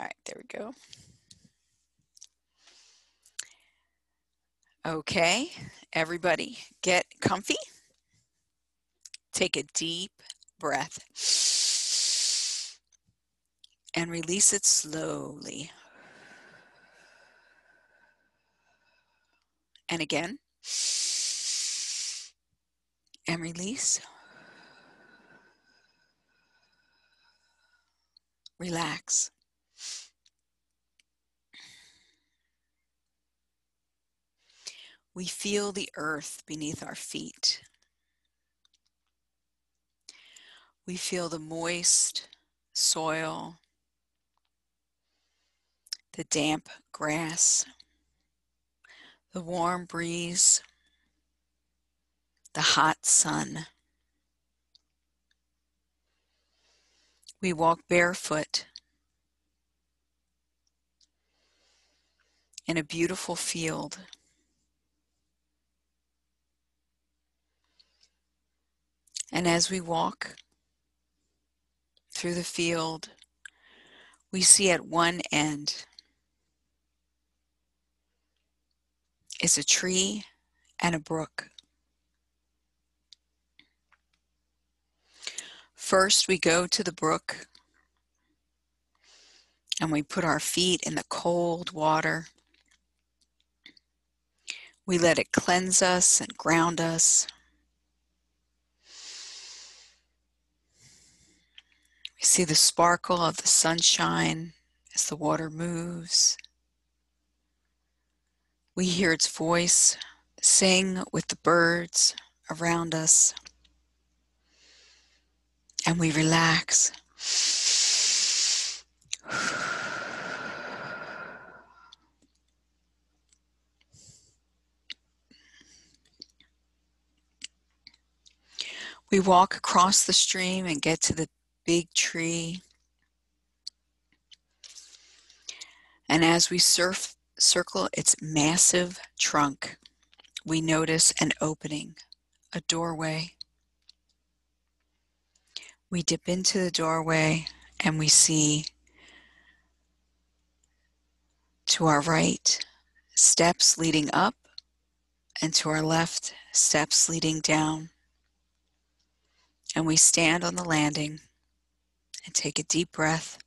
All right, there we go. Okay, everybody get comfy. Take a deep breath and release it slowly. And again, and release. Relax. We feel the earth beneath our feet. We feel the moist soil, the damp grass, the warm breeze, the hot sun. We walk barefoot in a beautiful field. And as we walk through the field, we see at one end is a tree and a brook. First, we go to the brook and we put our feet in the cold water. We let it cleanse us and ground us. We see the sparkle of the sunshine as the water moves. We hear its voice sing with the birds around us. And we relax. We walk across the stream and get to the big tree. And as we surf, circle its massive trunk, we notice an opening, a doorway. We dip into the doorway and we see to our right steps leading up, and to our left steps leading down. And we stand on the landing and take a deep breath.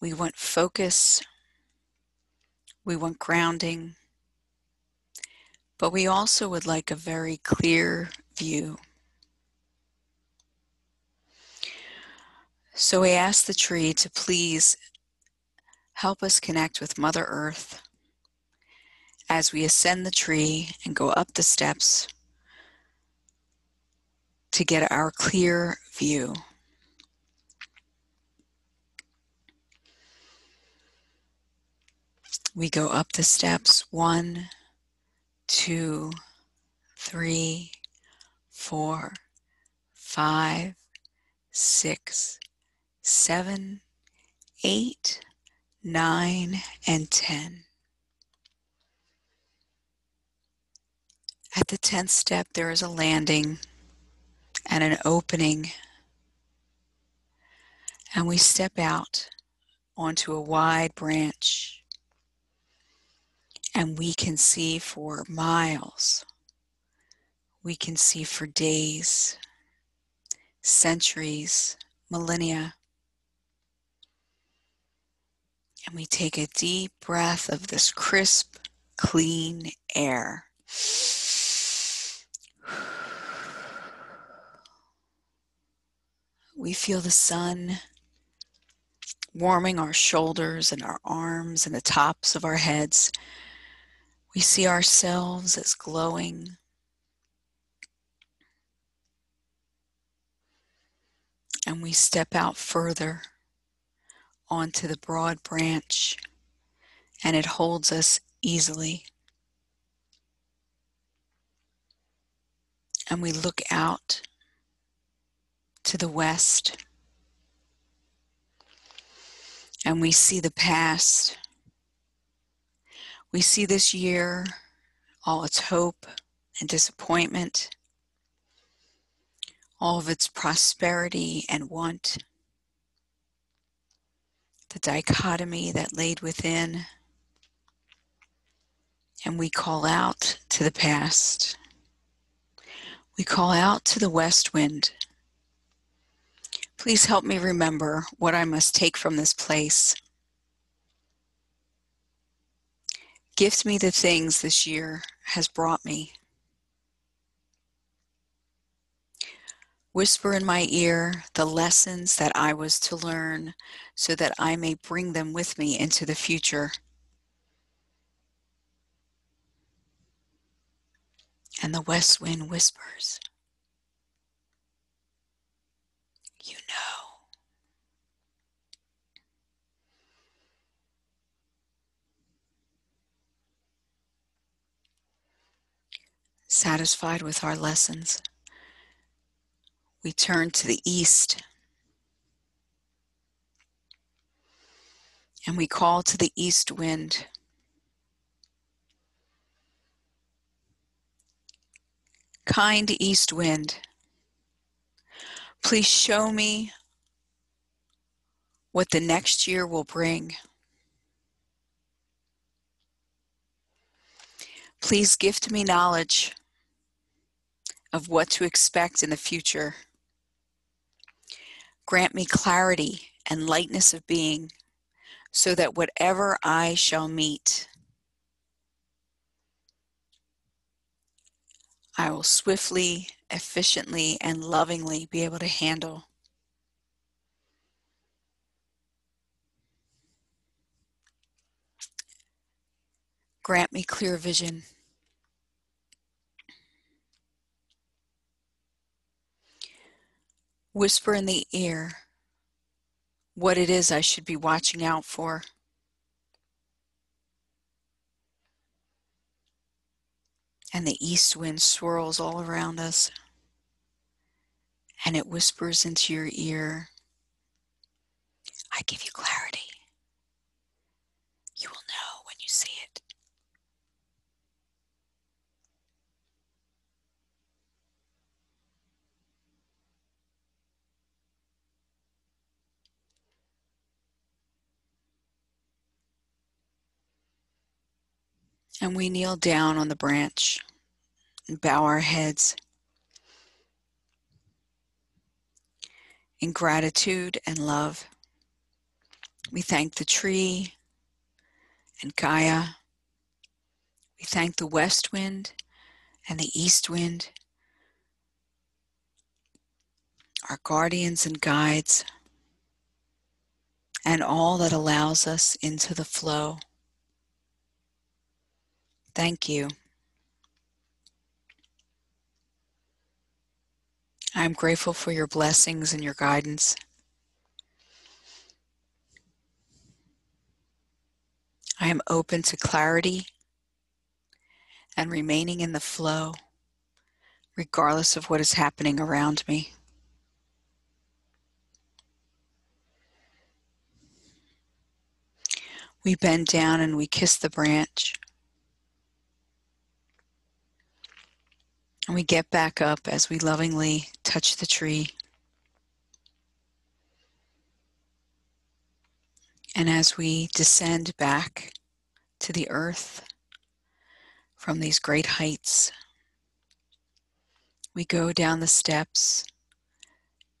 We want focus. We want grounding. But we also would like a very clear view. So we ask the tree to please help us connect with Mother Earth as we ascend the tree and go up the steps to get our clear view. We go up the steps one, two, three, four, five, six, seven, eight, 9, and 10. At the 10th step, there is a landing and an opening, and we step out onto a wide branch, and we can see for miles. We can see for days, centuries, millennia. And we take a deep breath of this crisp, clean air. We feel the sun warming our shoulders and our arms and the tops of our heads. We see ourselves as glowing. And we step out further onto the broad branch and it holds us easily. And we look out to the west and we see the past. We see this year all its hope and disappointment, all of its prosperity and want, the dichotomy that laid within, and we call out to the past. We call out to the west wind. Please help me remember what I must take from this place. Gift me the things this year has brought me. Whisper in my ear the lessons that I was to learn so that I may bring them with me into the future. And the west wind whispers, You know. Satisfied with our lessons we turn to the east and we call to the east wind. Kind east wind, please show me what the next year will bring. Please gift me knowledge of what to expect in the future. Grant me clarity and lightness of being so that whatever I shall meet, I will swiftly, efficiently, and lovingly be able to handle. Grant me clear vision. Whisper in the ear what it is I should be watching out for. And the east wind swirls all around us, and it whispers into your ear I give you clarity. You will know when you see it. And we kneel down on the branch and bow our heads in gratitude and love. We thank the tree and Gaia. We thank the west wind and the east wind, our guardians and guides, and all that allows us into the flow. Thank you. I'm grateful for your blessings and your guidance. I am open to clarity and remaining in the flow, regardless of what is happening around me. We bend down and we kiss the branch. And we get back up as we lovingly touch the tree. And as we descend back to the earth from these great heights, we go down the steps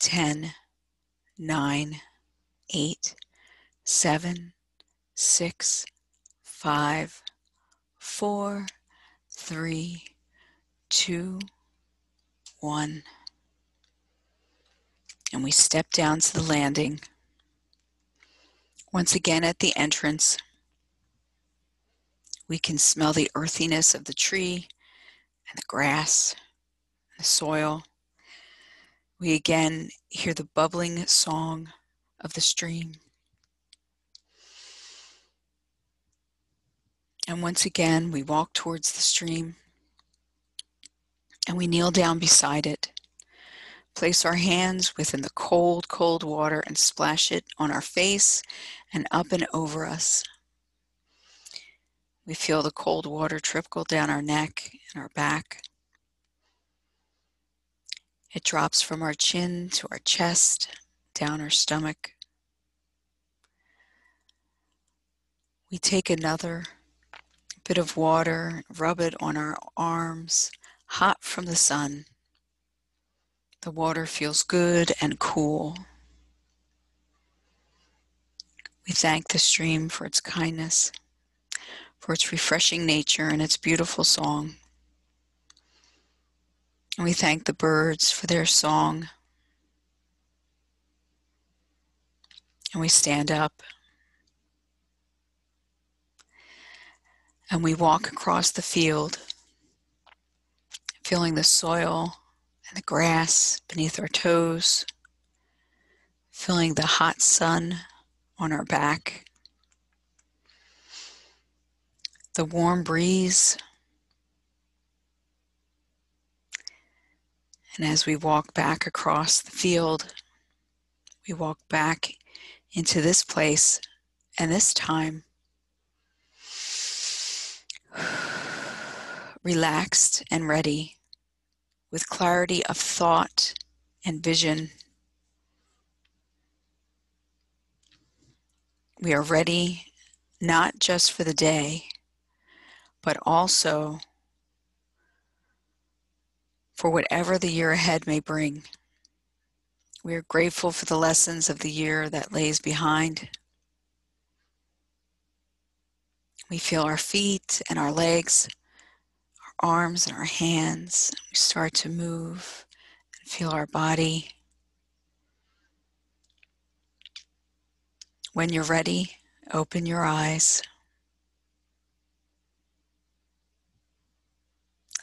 10, 9, 8, 7, 6, 5, 4, 3, two, one. And we step down to the landing. Once again at the entrance, we can smell the earthiness of the tree and the grass and the soil. We again hear the bubbling song of the stream. And once again, we walk towards the stream and we kneel down beside it. Place our hands within the cold, cold water and splash it on our face and up and over us. We feel the cold water trickle down our neck and our back. It drops from our chin to our chest, down our stomach. We take another bit of water, rub it on our arms, hot from the sun. The water feels good and cool. We thank the stream for its kindness, for its refreshing nature and its beautiful song. And we thank the birds for their song. And we stand up. And we walk across the field, feeling the soil and the grass beneath our toes, feeling the hot sun on our back, the warm breeze. And as we walk back across the field, we walk back into this place and this time relaxed and ready with clarity of thought and vision. We are ready not just for the day, but also for whatever the year ahead may bring. We are grateful for the lessons of the year that lays behind. We feel our feet and our legs arms and our hands. We start to move and feel our body. When you're ready, open your eyes.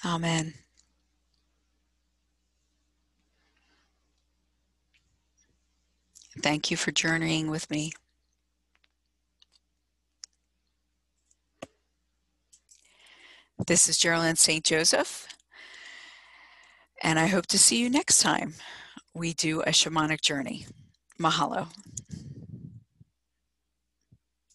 Amen. Thank you for journeying with me. This is Geraldine St. Joseph, and I hope to see you next time we do a shamanic journey. Mahalo.